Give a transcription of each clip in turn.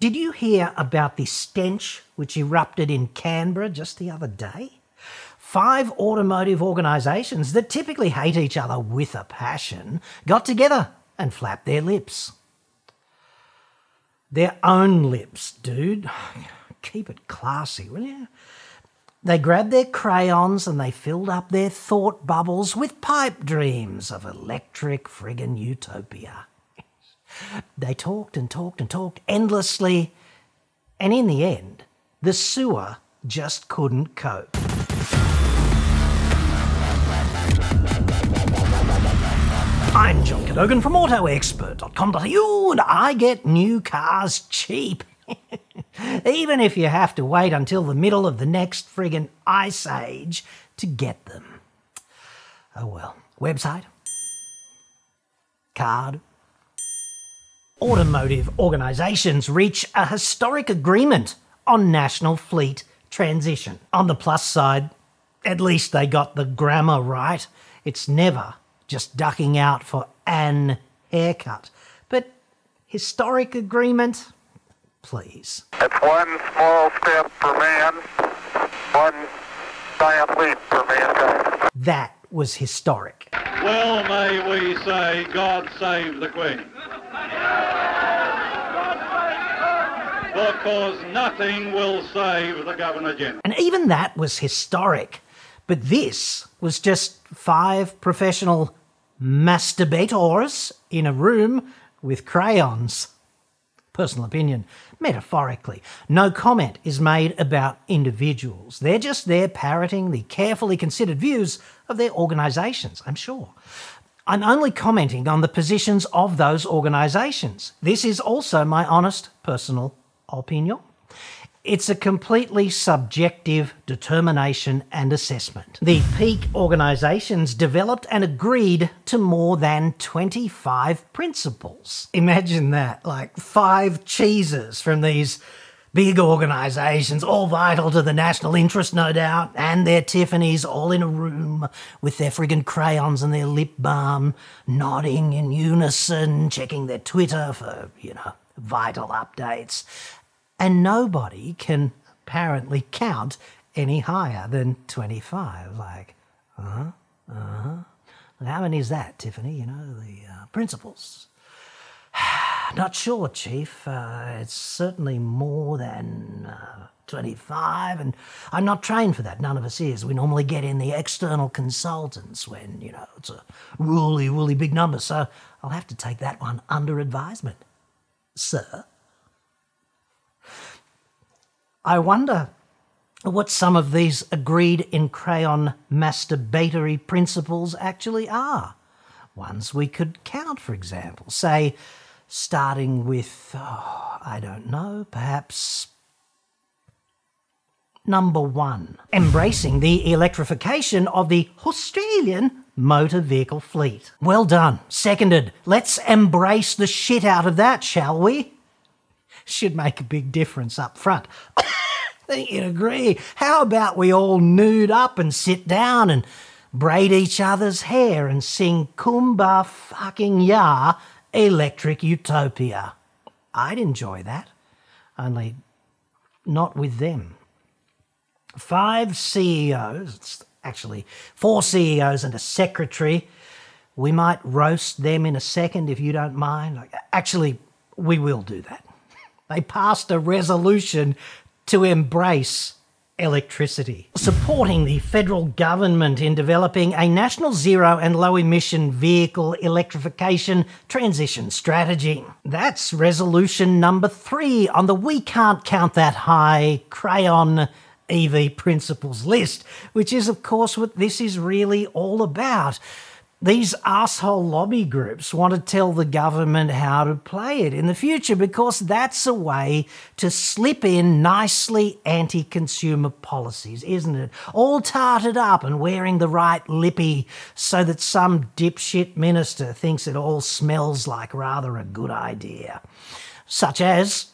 Did you hear about the stench which erupted in Canberra just the other day? Five automotive organisations that typically hate each other with a passion got together and flapped their lips. Their own lips, dude. Keep it classy, will you? They grabbed their crayons and they filled up their thought bubbles with pipe dreams of electric friggin' utopia. They talked and talked and talked endlessly, and in the end, the sewer just couldn't cope. I'm John Cadogan from AutoExpert.com.au, and I get new cars cheap. Even if you have to wait until the middle of the next friggin' ice age to get them. Oh well. Website? Card? Automotive organisations reach a historic agreement on national fleet transition. On the plus side, at least they got the grammar right. It's never just ducking out for an haircut. But historic agreement? Please. It's one small step for man, one giant leap for mankind. That was historic. Well, may we say, God save the Queen. Because nothing will save the Governor General. And even that was historic. But this was just five professional masturbators in a room with crayons. Personal opinion, metaphorically. No comment is made about individuals. They're just there parroting the carefully considered views of their organisations, I'm sure. I'm only commenting on the positions of those organisations. This is also my honest personal opinion. It's a completely subjective determination and assessment. The peak organisations developed and agreed to more than 25 principles. Imagine that, like five cheeses from these big organisations, all vital to the national interest, no doubt, and their Tiffany's all in a room with their friggin' crayons and their lip balm, nodding in unison, checking their Twitter for, you know, vital updates and nobody can apparently count any higher than 25. Like, uh huh, uh huh. How many is that, Tiffany? You know, the uh, principles. Not sure, Chief. Uh, it's certainly more than uh, 25, and I'm not trained for that. None of us is. We normally get in the external consultants when, you know, it's a really, really big number. So I'll have to take that one under advisement, sir. I wonder what some of these agreed in crayon masturbatory principles actually are. Ones we could count, for example. Say, starting with, oh, I don't know, perhaps number one, embracing the electrification of the Australian motor vehicle fleet. Well done. Seconded. Let's embrace the shit out of that, shall we? should make a big difference up front. I think you'd agree. How about we all nude up and sit down and braid each other's hair and sing Kumba fucking Ya Electric Utopia? I'd enjoy that, only not with them. Five CEOs, actually four CEOs and a secretary. We might roast them in a second if you don't mind. Actually, we will do that. They passed a resolution to embrace electricity, supporting the federal government in developing a national zero and low emission vehicle electrification transition strategy. That's resolution number three on the We Can't Count That High crayon EV principles list, which is, of course, what this is really all about. These asshole lobby groups want to tell the government how to play it in the future because that's a way to slip in nicely anti consumer policies, isn't it? All tarted up and wearing the right lippy so that some dipshit minister thinks it all smells like rather a good idea. Such as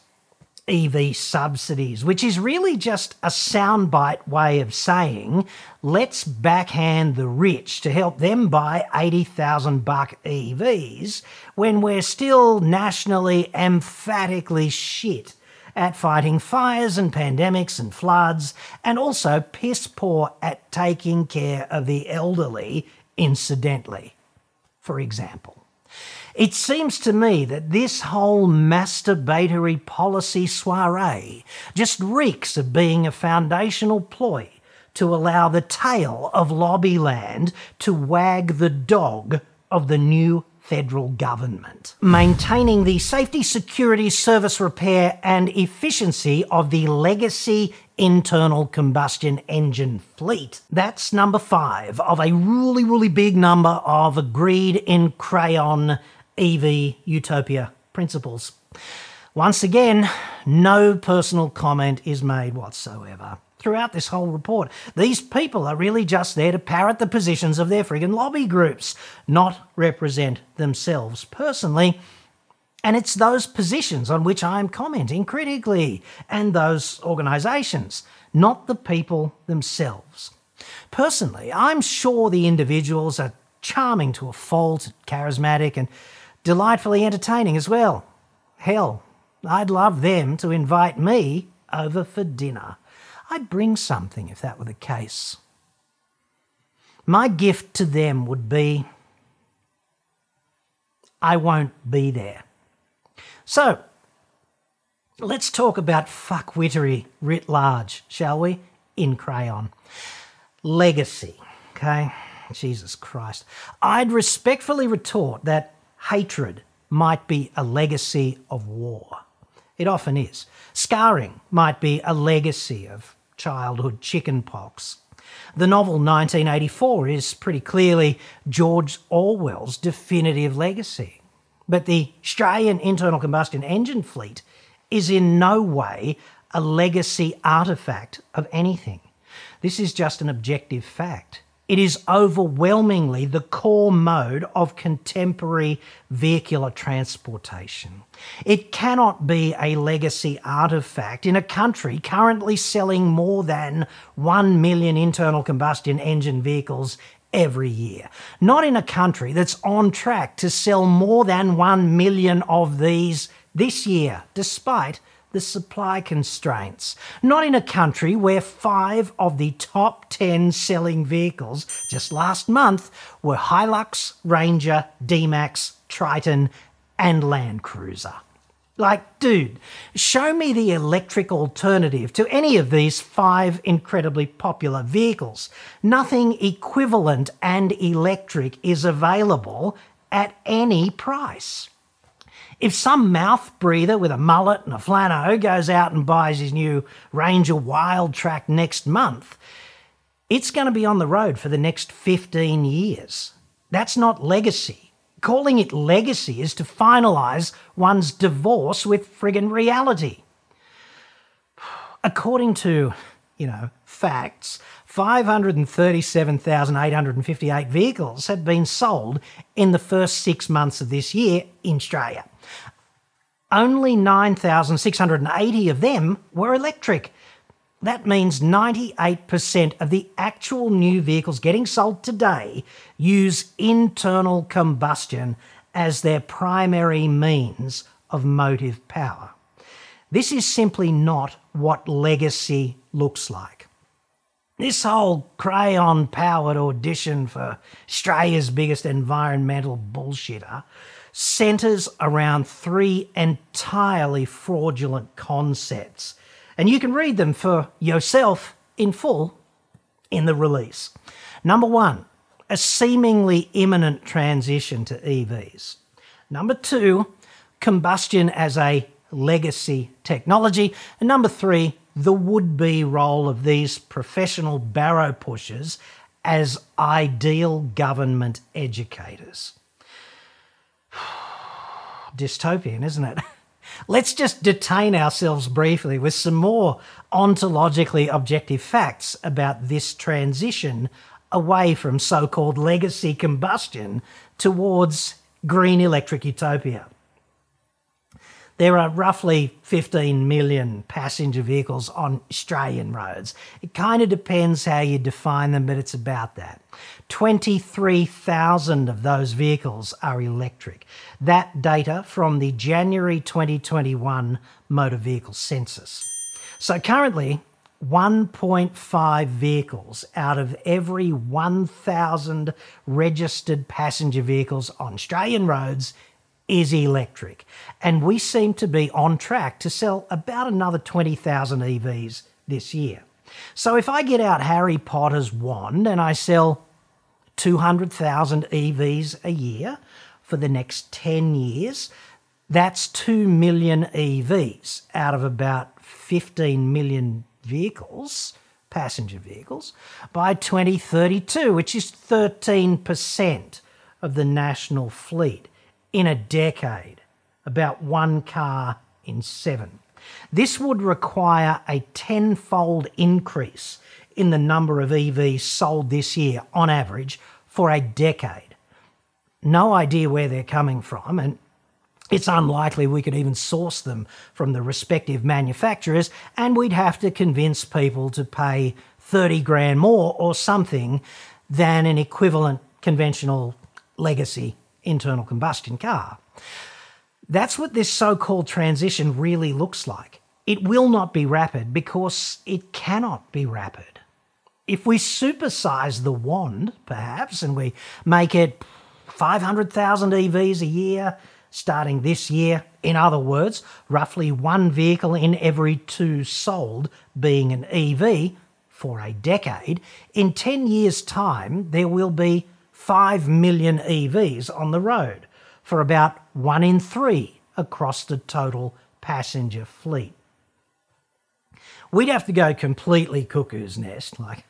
EV subsidies, which is really just a soundbite way of saying let's backhand the rich to help them buy 80,000 buck EVs when we're still nationally emphatically shit at fighting fires and pandemics and floods, and also piss poor at taking care of the elderly incidentally, for example. It seems to me that this whole masturbatory policy soiree just reeks of being a foundational ploy to allow the tail of Lobbyland to wag the dog of the new federal government. Maintaining the safety, security, service repair, and efficiency of the legacy internal combustion engine fleet. That's number five of a really, really big number of agreed in crayon EV utopia principles. Once again, no personal comment is made whatsoever throughout this whole report. These people are really just there to parrot the positions of their friggin' lobby groups, not represent themselves personally. And it's those positions on which I'm commenting critically, and those organisations, not the people themselves. Personally, I'm sure the individuals are charming to a fault, charismatic, and delightfully entertaining as well. Hell, I'd love them to invite me over for dinner. I'd bring something if that were the case. My gift to them would be I won't be there. So, let's talk about fuckwittery writ large, shall we? In crayon. Legacy, okay? Jesus Christ. I'd respectfully retort that hatred might be a legacy of war. It often is. Scarring might be a legacy of childhood chickenpox. The novel 1984 is pretty clearly George Orwell's definitive legacy. But the Australian internal combustion engine fleet is in no way a legacy artefact of anything. This is just an objective fact. It is overwhelmingly the core mode of contemporary vehicular transportation. It cannot be a legacy artifact in a country currently selling more than 1 million internal combustion engine vehicles every year. Not in a country that's on track to sell more than 1 million of these this year, despite the supply constraints. Not in a country where five of the top 10 selling vehicles just last month were Hilux, Ranger, D-Max, Triton, and Land Cruiser. Like, dude, show me the electric alternative to any of these five incredibly popular vehicles. Nothing equivalent and electric is available at any price. If some mouth breather with a mullet and a flano goes out and buys his new Ranger Wildtrak next month, it's going to be on the road for the next 15 years. That's not legacy. Calling it legacy is to finalise one's divorce with friggin' reality. According to, you know, facts, 537,858 vehicles have been sold in the first six months of this year in Australia. Only 9,680 of them were electric. That means 98% of the actual new vehicles getting sold today use internal combustion as their primary means of motive power. This is simply not what legacy looks like. This whole crayon powered audition for Australia's biggest environmental bullshitter centres around three entirely fraudulent concepts. And you can read them for yourself in full in the release. Number one, a seemingly imminent transition to EVs. Number two, combustion as a legacy technology. And number three, the would be role of these professional barrow pushers as ideal government educators dystopian, isn't it? Let's just detain ourselves briefly with some more ontologically objective facts about this transition away from so called legacy combustion towards green electric utopia. There are roughly 15 million passenger vehicles on Australian roads. It kind of depends how you define them, but it's about that. 23,000 of those vehicles are electric. That data from the January 2021 motor vehicle census. So currently, 1.5 vehicles out of every 1,000 registered passenger vehicles on Australian roads is electric. And we seem to be on track to sell about another 20,000 EVs this year. So if I get out Harry Potter's wand and I sell 200,000 EVs a year for the next 10 years, that's 2 million EVs out of about 15 million vehicles, passenger vehicles, by 2032, which is 13% of the national fleet in a decade, about one car in seven. This would require a tenfold increase in the number of EVs sold this year on average for a decade. No idea where they're coming from, and it's unlikely we could even source them from the respective manufacturers, and we'd have to convince people to pay 30 grand more or something than an equivalent conventional legacy internal combustion car. That's what this so called transition really looks like. It will not be rapid because it cannot be rapid. If we supersize the wand, perhaps, and we make it 500,000 EVs a year starting this year, in other words, roughly one vehicle in every two sold being an EV for a decade, in 10 years' time, there will be 5 million EVs on the road for about one in three across the total passenger fleet. We'd have to go completely cuckoo's nest, like,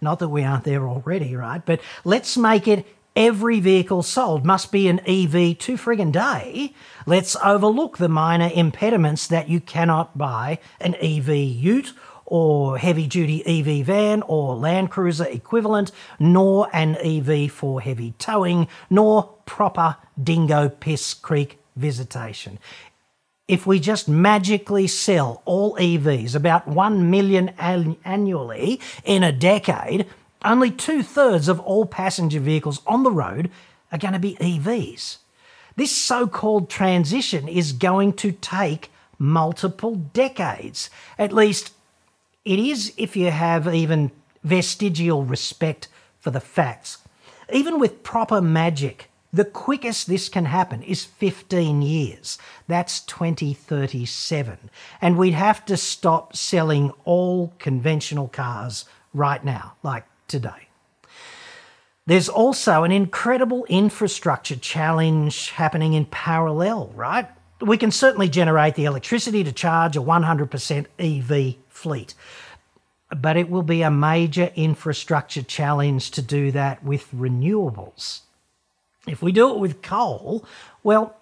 not that we aren't there already, right? But let's make it every vehicle sold must be an EV to friggin' day. Let's overlook the minor impediments that you cannot buy an EV ute or heavy duty EV van or Land Cruiser equivalent, nor an EV for heavy towing, nor proper Dingo Piss Creek visitation. If we just magically sell all EVs, about 1 million annually in a decade, only two thirds of all passenger vehicles on the road are going to be EVs. This so called transition is going to take multiple decades, at least it is if you have even vestigial respect for the facts. Even with proper magic, the quickest this can happen is 15 years. That's 2037. And we'd have to stop selling all conventional cars right now, like today. There's also an incredible infrastructure challenge happening in parallel, right? We can certainly generate the electricity to charge a 100% EV fleet. But it will be a major infrastructure challenge to do that with renewables. If we do it with coal, well,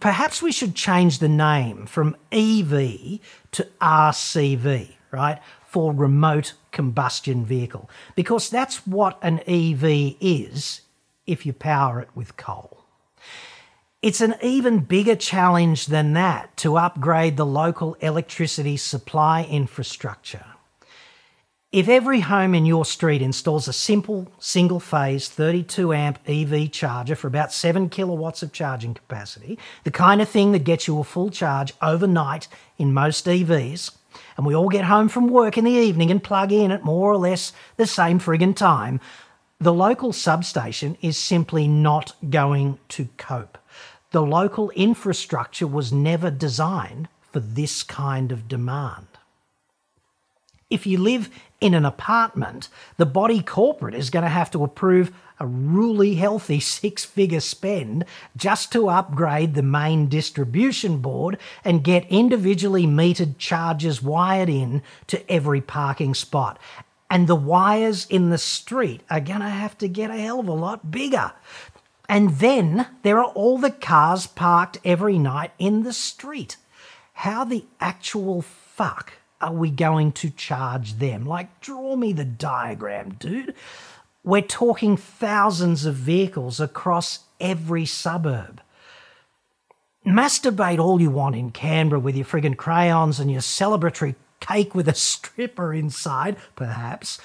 perhaps we should change the name from EV to RCV, right? For remote combustion vehicle, because that's what an EV is if you power it with coal. It's an even bigger challenge than that to upgrade the local electricity supply infrastructure. If every home in your street installs a simple single phase 32 amp EV charger for about 7 kilowatts of charging capacity, the kind of thing that gets you a full charge overnight in most EVs, and we all get home from work in the evening and plug in at more or less the same friggin' time, the local substation is simply not going to cope. The local infrastructure was never designed for this kind of demand. If you live in an apartment, the body corporate is going to have to approve a really healthy six figure spend just to upgrade the main distribution board and get individually metered charges wired in to every parking spot. And the wires in the street are going to have to get a hell of a lot bigger. And then there are all the cars parked every night in the street. How the actual fuck are we going to charge them? Like, draw me the diagram, dude. We're talking thousands of vehicles across every suburb. Masturbate all you want in Canberra with your friggin' crayons and your celebratory cake with a stripper inside, perhaps,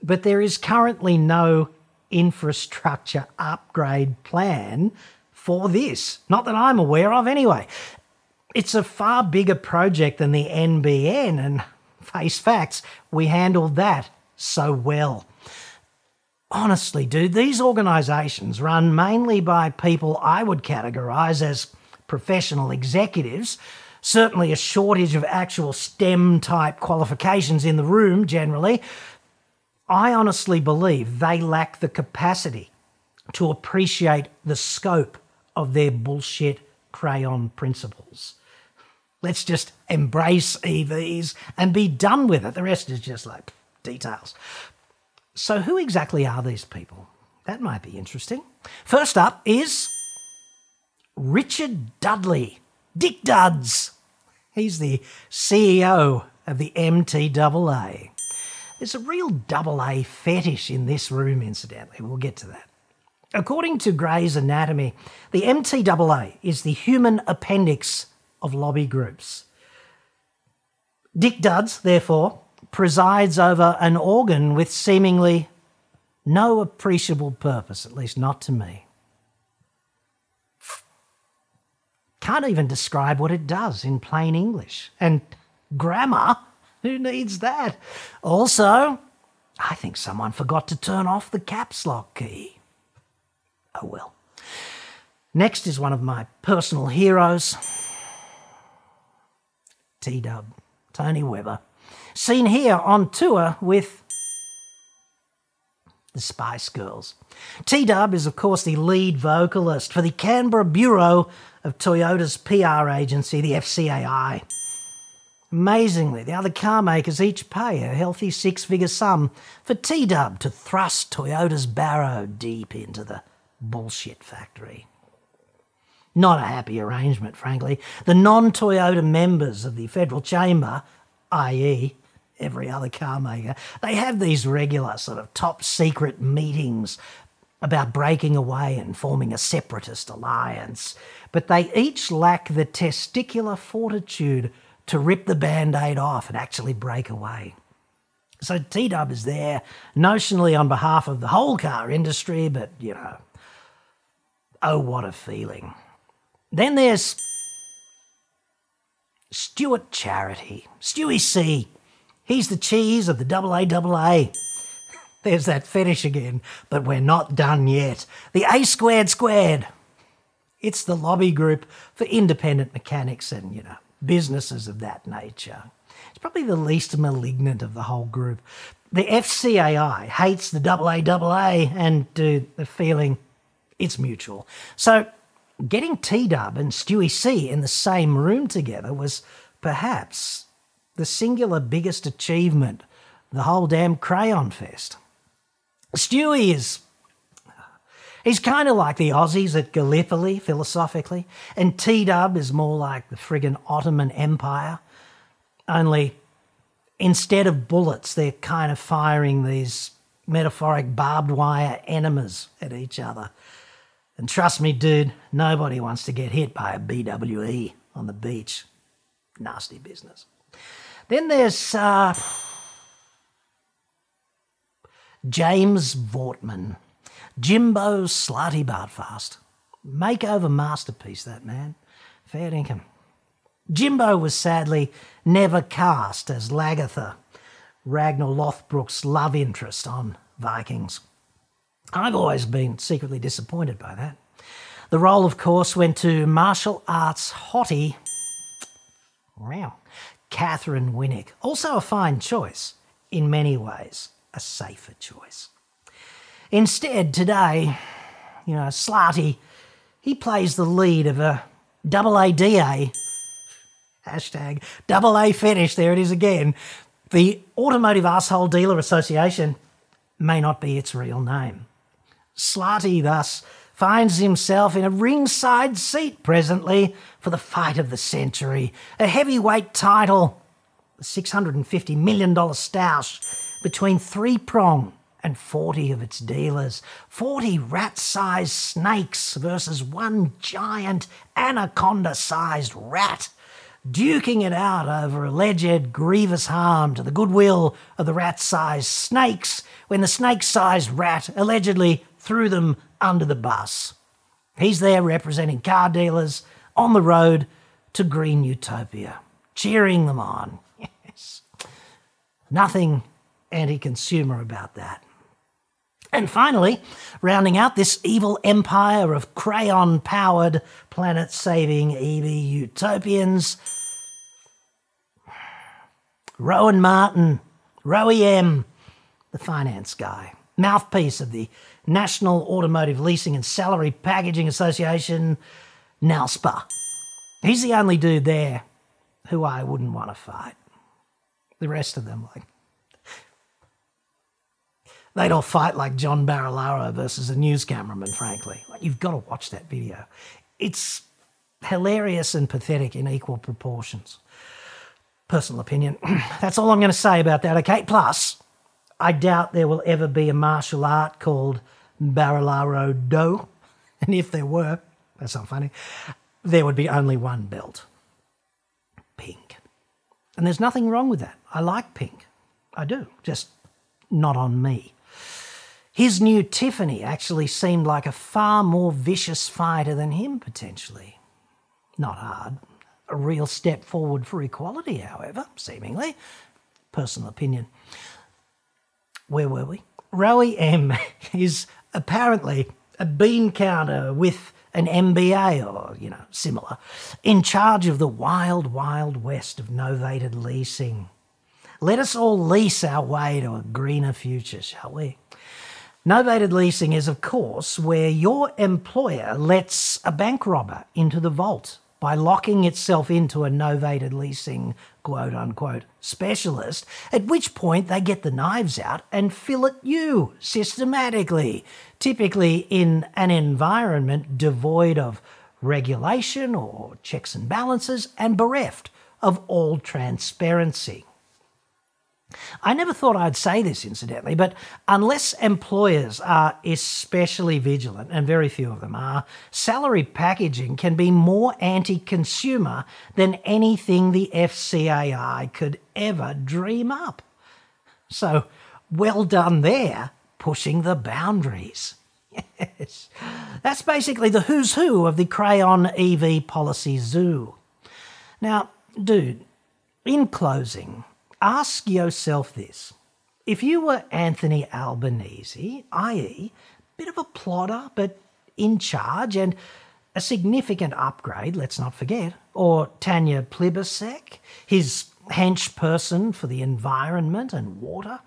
but there is currently no infrastructure upgrade plan for this. Not that I'm aware of, anyway. It's a far bigger project than the NBN, and face facts, we handled that so well. Honestly, dude, these organisations run mainly by people I would categorise as professional executives. Certainly, a shortage of actual STEM type qualifications in the room generally. I honestly believe they lack the capacity to appreciate the scope of their bullshit crayon principles. Let's just embrace EVs and be done with it. The rest is just like details. So, who exactly are these people? That might be interesting. First up is Richard Dudley, Dick Duds. He's the CEO of the MTAA. There's a real double A fetish in this room, incidentally. We'll get to that. According to Gray's Anatomy, the MTAA is the human appendix of lobby groups. Dick Duds, therefore, presides over an organ with seemingly no appreciable purpose, at least not to me. Can't even describe what it does in plain English. And grammar? Who needs that? Also, I think someone forgot to turn off the caps lock key. Oh well. Next is one of my personal heroes T Dub, Tony Webber. Seen here on tour with the Spice Girls. T Dub is, of course, the lead vocalist for the Canberra Bureau of Toyota's PR agency, the FCAI. Amazingly, the other car makers each pay a healthy six figure sum for T Dub to thrust Toyota's barrow deep into the bullshit factory. Not a happy arrangement, frankly. The non Toyota members of the Federal Chamber, i.e., every other car maker, they have these regular sort of top secret meetings about breaking away and forming a separatist alliance, but they each lack the testicular fortitude to rip the band aid off and actually break away. So T Dub is there notionally on behalf of the whole car industry, but you know, oh, what a feeling. Then there's Stuart Charity, Stewie C. He's the cheese of the AAA. There's that fetish again, but we're not done yet. The A squared squared. It's the lobby group for independent mechanics and, you know, businesses of that nature. It's probably the least malignant of the whole group. The FCAI hates the AAA and uh, the feeling it's mutual. So getting T Dub and Stewie C in the same room together was perhaps the singular biggest achievement the whole damn Crayon Fest. Stewie is. He's kind of like the Aussies at Gallipoli, philosophically, and T Dub is more like the friggin' Ottoman Empire. Only instead of bullets, they're kind of firing these metaphoric barbed wire enemas at each other. And trust me, dude, nobody wants to get hit by a BWE on the beach. Nasty business. Then there's uh, James Voortman, Jimbo Slutty Bartfast. Makeover masterpiece, that man. Fair income. Jimbo was sadly never cast as Lagertha, Ragnar Lothbrok's love interest on Vikings. I've always been secretly disappointed by that. The role, of course, went to martial arts hottie, wow, Katheryn Winnick. Also a fine choice, in many ways, a safer choice. Instead, today, you know, Slarty, he plays the lead of a double ADA, hashtag double A fetish, there it is again. The Automotive Asshole Dealer Association may not be its real name. Slarty thus finds himself in a ringside seat presently for the fight of the century, a heavyweight title, a $650 million stoush between three prong and 40 of its dealers. 40 rat sized snakes versus one giant anaconda sized rat. Duking it out over alleged grievous harm to the goodwill of the rat sized snakes when the snake sized rat allegedly threw them under the bus. He's there representing car dealers on the road to Green Utopia, cheering them on. Yes. Nothing anti consumer about that. And finally, rounding out this evil empire of crayon powered, planet saving EV utopians, Rohan Martin, Rowie M, the finance guy, mouthpiece of the National Automotive Leasing and Salary Packaging Association, NALSPA. He's the only dude there who I wouldn't want to fight. The rest of them, like, they'd all fight like John Barilaro versus a news cameraman, frankly. Like, you've got to watch that video. It's hilarious and pathetic in equal proportions. Personal opinion. That's all I'm going to say about that, okay? Plus, I doubt there will ever be a martial art called Barilaro Do. And if there were, that's not funny, there would be only one belt pink. And there's nothing wrong with that. I like pink. I do, just not on me. His new Tiffany actually seemed like a far more vicious fighter than him, potentially. Not hard. A real step forward for equality, however, seemingly. Personal opinion. Where were we? Rowie M is apparently a bean counter with an MBA or, you know, similar, in charge of the wild, wild west of novated leasing. Let us all lease our way to a greener future, shall we? Novated leasing is, of course, where your employer lets a bank robber into the vault by locking itself into a novated leasing quote unquote specialist, at which point they get the knives out and fillet you systematically, typically in an environment devoid of regulation or checks and balances and bereft of all transparency. I never thought I'd say this, incidentally, but unless employers are especially vigilant, and very few of them are, salary packaging can be more anti consumer than anything the FCAI could ever dream up. So, well done there, pushing the boundaries. Yes. That's basically the who's who of the crayon EV policy zoo. Now, dude, in closing, ask yourself this. If you were Anthony Albanese, i.e., bit of a plotter but in charge and a significant upgrade, let's not forget, or Tanya Plibersek, his hench person for the environment and water,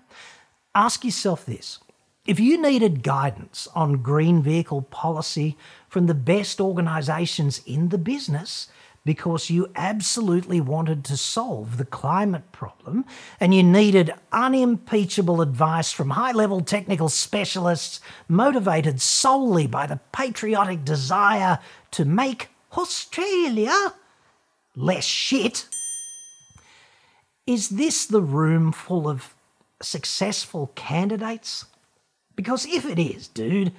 ask yourself this. If you needed guidance on green vehicle policy from the best organisations in the business, because you absolutely wanted to solve the climate problem and you needed unimpeachable advice from high level technical specialists motivated solely by the patriotic desire to make Australia less shit. Is this the room full of successful candidates? Because if it is, dude,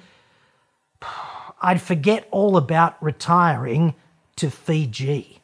I'd forget all about retiring to Fiji.